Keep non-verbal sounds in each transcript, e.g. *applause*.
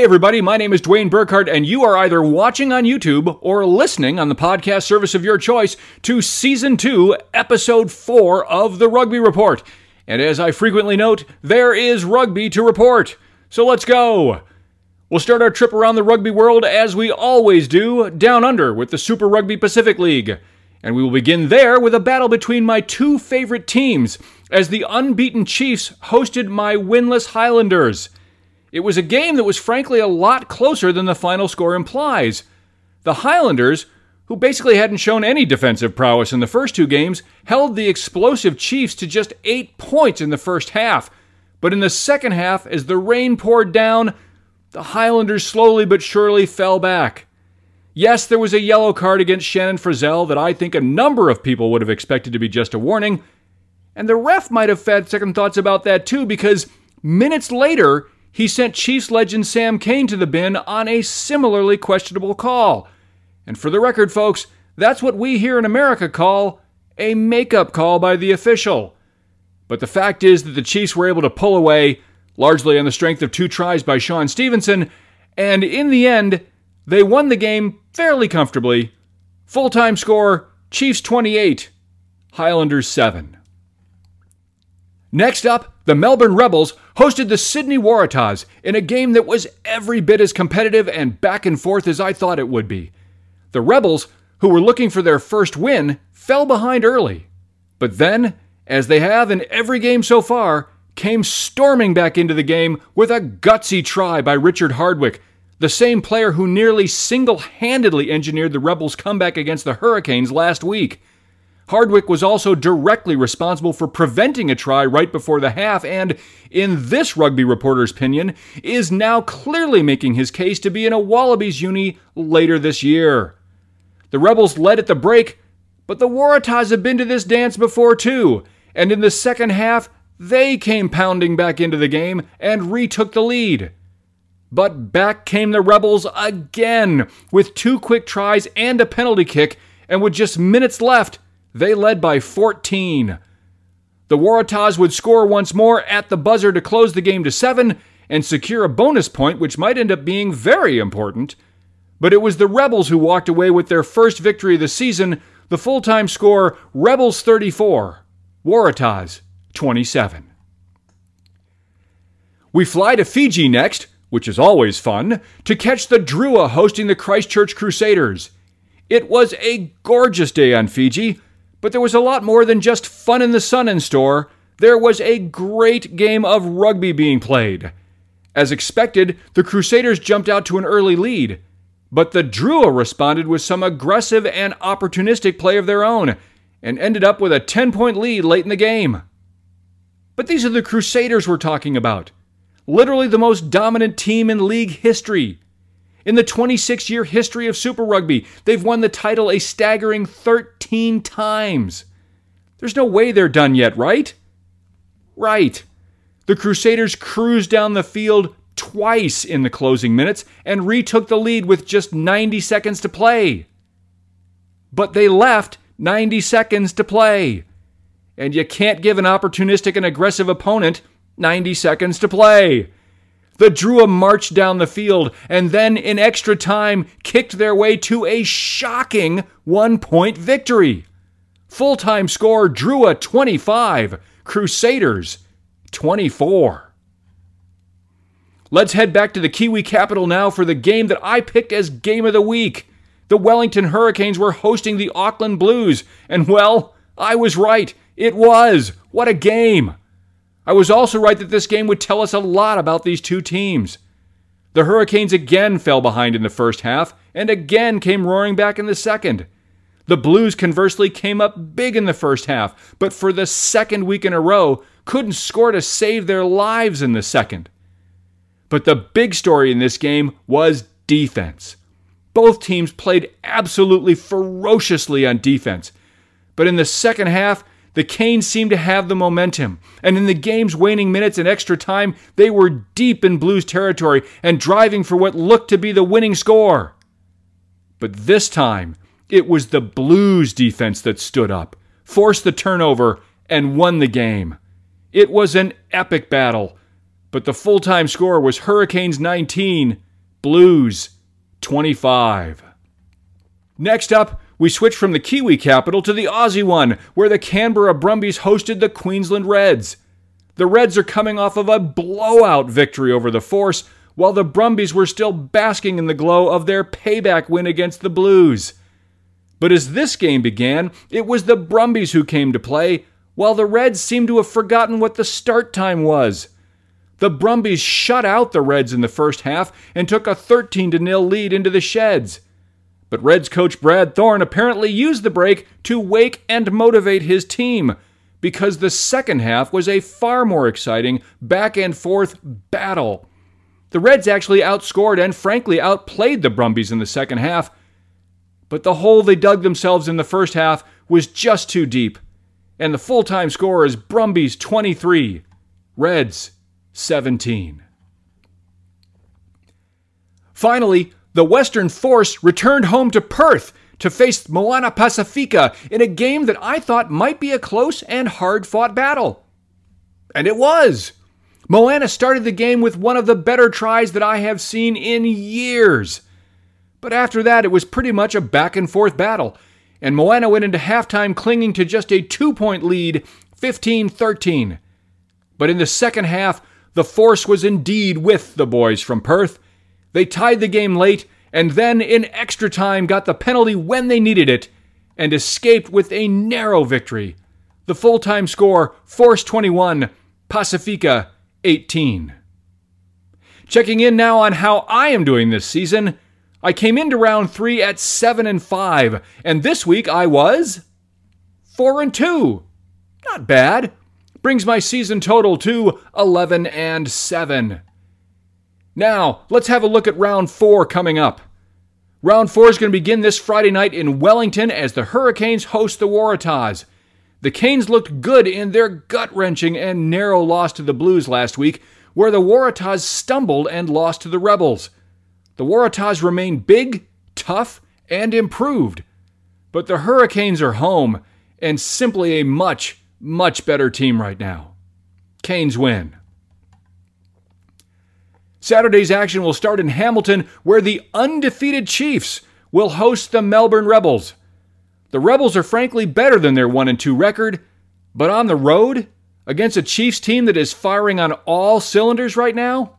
Hey, everybody, my name is Dwayne Burkhardt, and you are either watching on YouTube or listening on the podcast service of your choice to Season 2, Episode 4 of The Rugby Report. And as I frequently note, there is rugby to report. So let's go. We'll start our trip around the rugby world as we always do, down under with the Super Rugby Pacific League. And we will begin there with a battle between my two favorite teams as the unbeaten Chiefs hosted my winless Highlanders. It was a game that was frankly a lot closer than the final score implies. The Highlanders, who basically hadn't shown any defensive prowess in the first two games, held the explosive Chiefs to just eight points in the first half. But in the second half, as the rain poured down, the Highlanders slowly but surely fell back. Yes, there was a yellow card against Shannon Frizzell that I think a number of people would have expected to be just a warning. And the ref might have had second thoughts about that too, because minutes later, he sent Chiefs legend Sam Cane to the bin on a similarly questionable call. And for the record, folks, that's what we here in America call a makeup call by the official. But the fact is that the Chiefs were able to pull away, largely on the strength of two tries by Shaun Stevenson, and in the end, they won the game fairly comfortably. Full time score Chiefs 28, Highlanders 7. Next up, the Melbourne Rebels hosted the Sydney Waratahs in a game that was every bit as competitive and back and forth as I thought it would be. The Rebels, who were looking for their first win, fell behind early. But then, as they have in every game so far, came storming back into the game with a gutsy try by Richard Hardwick, the same player who nearly single handedly engineered the Rebels' comeback against the Hurricanes last week. Hardwick was also directly responsible for preventing a try right before the half, and, in this rugby reporter's opinion, is now clearly making his case to be in a Wallabies uni later this year. The Rebels led at the break, but the Waratahs have been to this dance before too, and in the second half, they came pounding back into the game and retook the lead. But back came the Rebels again with two quick tries and a penalty kick, and with just minutes left, they led by 14. The Waratahs would score once more at the buzzer to close the game to 7 and secure a bonus point, which might end up being very important. But it was the Rebels who walked away with their first victory of the season, the full time score Rebels 34, Waratahs 27. We fly to Fiji next, which is always fun, to catch the Drua hosting the Christchurch Crusaders. It was a gorgeous day on Fiji but there was a lot more than just fun in the sun in store. There was a great game of rugby being played. As expected, the Crusaders jumped out to an early lead, but the Drua responded with some aggressive and opportunistic play of their own and ended up with a 10 point lead late in the game. But these are the Crusaders we're talking about. Literally the most dominant team in league history. In the 26 year history of Super Rugby, they've won the title a staggering 13 times. There's no way they're done yet, right? Right. The Crusaders cruised down the field twice in the closing minutes and retook the lead with just 90 seconds to play. But they left 90 seconds to play. And you can't give an opportunistic and aggressive opponent 90 seconds to play. The Drua marched down the field and then, in extra time, kicked their way to a shocking one point victory. Full time score Drua 25, Crusaders 24. Let's head back to the Kiwi capital now for the game that I picked as Game of the Week. The Wellington Hurricanes were hosting the Auckland Blues, and well, I was right. It was. What a game! I was also right that this game would tell us a lot about these two teams. The Hurricanes again fell behind in the first half and again came roaring back in the second. The Blues, conversely, came up big in the first half, but for the second week in a row, couldn't score to save their lives in the second. But the big story in this game was defense. Both teams played absolutely ferociously on defense. But in the second half, the Canes seemed to have the momentum, and in the game's waning minutes and extra time, they were deep in Blues territory and driving for what looked to be the winning score. But this time, it was the Blues defense that stood up, forced the turnover, and won the game. It was an epic battle, but the full time score was Hurricanes 19, Blues 25. Next up, we switch from the Kiwi capital to the Aussie one, where the Canberra Brumbies hosted the Queensland Reds. The Reds are coming off of a blowout victory over the Force, while the Brumbies were still basking in the glow of their payback win against the Blues. But as this game began, it was the Brumbies who came to play, while the Reds seemed to have forgotten what the start time was. The Brumbies shut out the Reds in the first half and took a 13 0 lead into the sheds. But Reds coach Brad Thorn apparently used the break to wake and motivate his team because the second half was a far more exciting back and forth battle. The Reds actually outscored and frankly outplayed the Brumbies in the second half, but the hole they dug themselves in the first half was just too deep, and the full time score is Brumbies 23, Reds 17. Finally, the Western Force returned home to Perth to face Moana Pacifica in a game that I thought might be a close and hard fought battle. And it was. Moana started the game with one of the better tries that I have seen in years. But after that, it was pretty much a back and forth battle, and Moana went into halftime clinging to just a two point lead, 15 13. But in the second half, the force was indeed with the boys from Perth. They tied the game late and then in extra time got the penalty when they needed it and escaped with a narrow victory. The full time score Force 21, Pacifica 18. Checking in now on how I am doing this season. I came into round 3 at 7 and 5, and this week I was 4 and 2. Not bad. Brings my season total to 11 and 7. Now, let's have a look at round four coming up. Round four is going to begin this Friday night in Wellington as the Hurricanes host the Waratahs. The Canes looked good in their gut wrenching and narrow loss to the Blues last week, where the Waratahs stumbled and lost to the Rebels. The Waratahs remain big, tough, and improved. But the Hurricanes are home and simply a much, much better team right now. Canes win. Saturday's action will start in Hamilton, where the undefeated Chiefs will host the Melbourne Rebels. The Rebels are frankly better than their 1 2 record, but on the road, against a Chiefs team that is firing on all cylinders right now,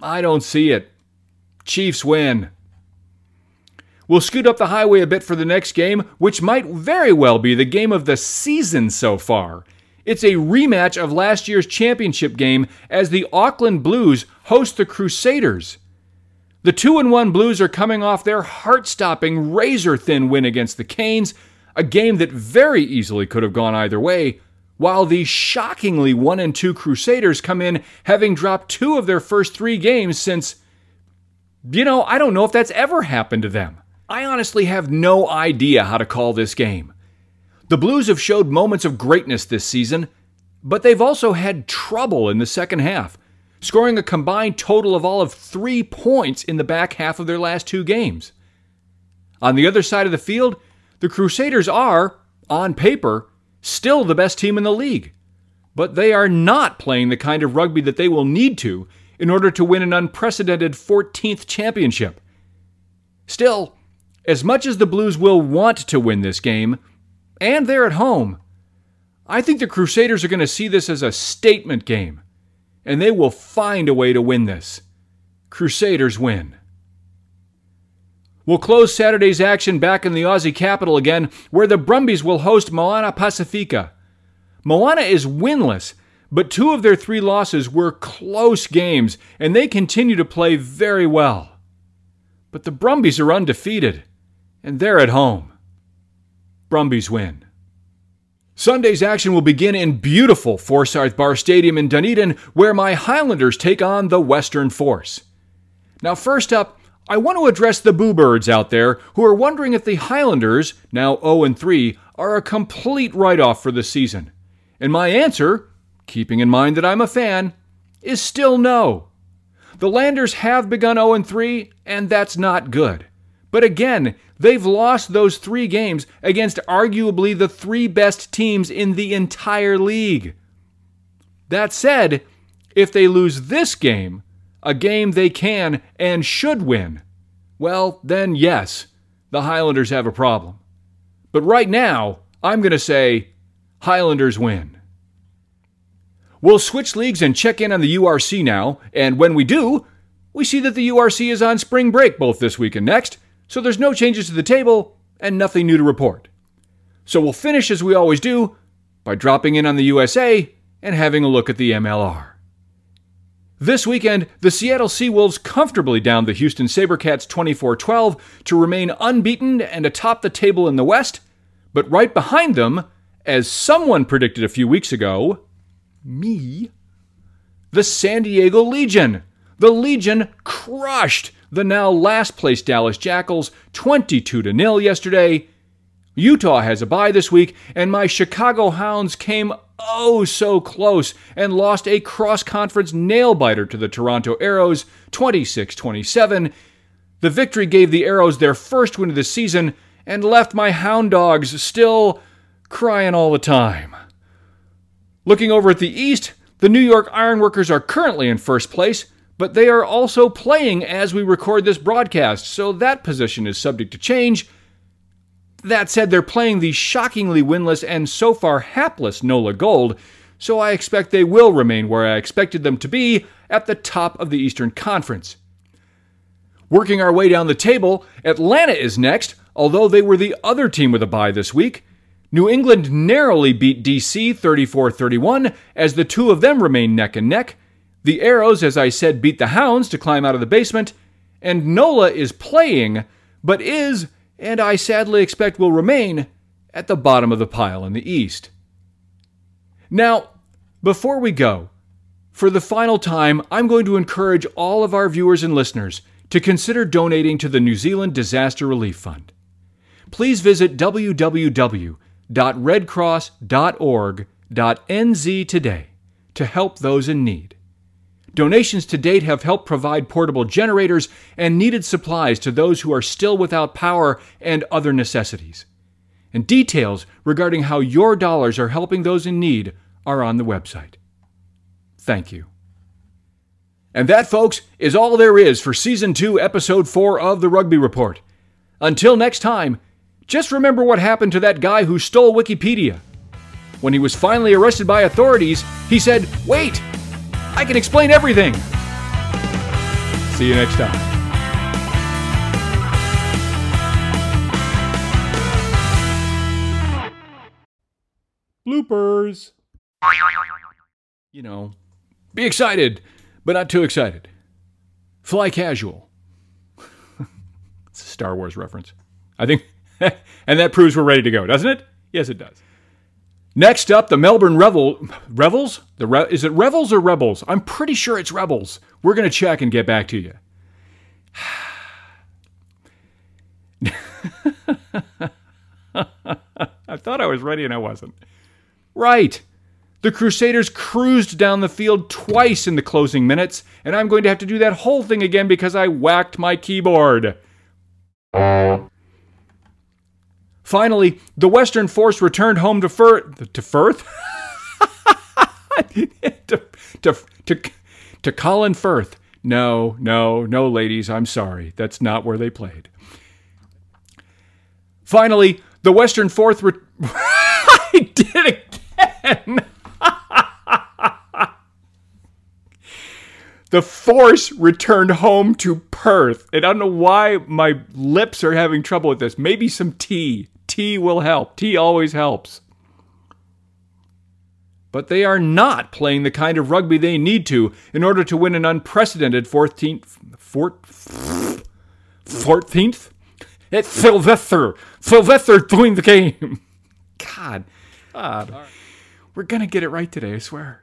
I don't see it. Chiefs win. We'll scoot up the highway a bit for the next game, which might very well be the game of the season so far. It's a rematch of last year's championship game as the Auckland Blues host the Crusaders. The 2 and 1 Blues are coming off their heart stopping, razor thin win against the Canes, a game that very easily could have gone either way, while the shockingly 1 and 2 Crusaders come in having dropped two of their first three games since. You know, I don't know if that's ever happened to them. I honestly have no idea how to call this game. The Blues have showed moments of greatness this season, but they've also had trouble in the second half, scoring a combined total of all of three points in the back half of their last two games. On the other side of the field, the Crusaders are, on paper, still the best team in the league, but they are not playing the kind of rugby that they will need to in order to win an unprecedented 14th championship. Still, as much as the Blues will want to win this game, and they're at home. I think the Crusaders are going to see this as a statement game, and they will find a way to win this. Crusaders win. We'll close Saturday's action back in the Aussie capital again, where the Brumbies will host Moana Pacifica. Moana is winless, but two of their three losses were close games, and they continue to play very well. But the Brumbies are undefeated, and they're at home. Brumbies win. Sunday's action will begin in beautiful Forsyth Bar Stadium in Dunedin, where my Highlanders take on the Western Force. Now, first up, I want to address the Boo Birds out there who are wondering if the Highlanders, now 0 3, are a complete write off for the season. And my answer, keeping in mind that I'm a fan, is still no. The Landers have begun 0 3, and that's not good. But again, they've lost those three games against arguably the three best teams in the entire league. That said, If they lose this game, a game they can and should win, well, then yes, the Highlanders have a problem. But right now, I'm going to say Highlanders win. We'll switch leagues and check in on the URC now, and when we do, we see that the URC is on spring break both this week and next, so there's no changes to the table and nothing new to report. So we'll finish as we always do by dropping in on the USA and having a look at the MLR. This weekend, the Seattle Seawolves comfortably downed the Houston Sabercats 24 12 to remain unbeaten and atop the table in the West. But right behind them, as someone predicted a few weeks ago, me, the San Diego Legion. The Legion crushed the now last place Dallas Jackals 22 0 yesterday. Utah has a bye this week, and my Chicago Hounds came oh so close and lost a cross conference nail biter to the Toronto Arrows 26 27. The victory gave the Arrows their first win of the season and left my Hound Dogs still crying all the time. Looking over at the East, the New York Ironworkers are currently in first place, but they are also playing as we record this broadcast, so that position is subject to change. That said, they're playing the shockingly winless and so far hapless NOLA Gold, so I expect they will remain where I expected them to be at the top of the Eastern Conference. Working our way down the table, Atlanta is next, although they were the other team with a bye this week. New England narrowly beat DC 34 31 as the two of them remain neck and neck. The Arrows, as I said, beat the Hounds to climb out of the basement. And NOLA is playing, but is, and I sadly expect will remain, at the bottom of the pile in the East. Now, before we go, for the final time, I'm going to encourage all of our viewers and listeners to consider donating to the New Zealand Disaster Relief Fund. Please visit www www.redcross.org.nz today to help those in need. Donations to date have helped provide portable generators and needed supplies to those who are still without power and other necessities. And details regarding how your dollars are helping those in need are on the website. Thank you. And that, folks, is all there is for Season 2, Episode 4 of the Rugby Report. Until next time, just remember what happened to that guy who stole Wikipedia. When he was finally arrested by authorities, he said, Wait, I can explain everything. See you next time. Bloopers. You know, be excited, but not too excited. Fly casual. *laughs* it's a Star Wars reference. I think *laughs* and that proves we're ready to go, doesn't it? Yes, it does. Next up, the Melbourne Revel Revels. The Re- is it Revels or Rebels? I'm pretty sure it's Rebels. We're going to check and get back to you. *laughs* I thought I was ready and I wasn't. Right. The Crusaders cruised down the field twice in the closing minutes, and I'm going to have to do that whole thing again because I whacked my keyboard. Finally, the Western force returned home to Firth. To Firth? *laughs* to, to, to, to Colin Firth. No, no, no, ladies, I'm sorry. That's not where they played. Finally, the Western Fourth. Re- *laughs* I did again. *laughs* the Force returned home to Perth. And I don't know why my lips are having trouble with this. Maybe some tea. Tea will help. Tea always helps. But they are not playing the kind of rugby they need to in order to win an unprecedented 14th. 14th? 14th? It's Sylvester. Sylvester doing the game. God. God. We're going to get it right today, I swear.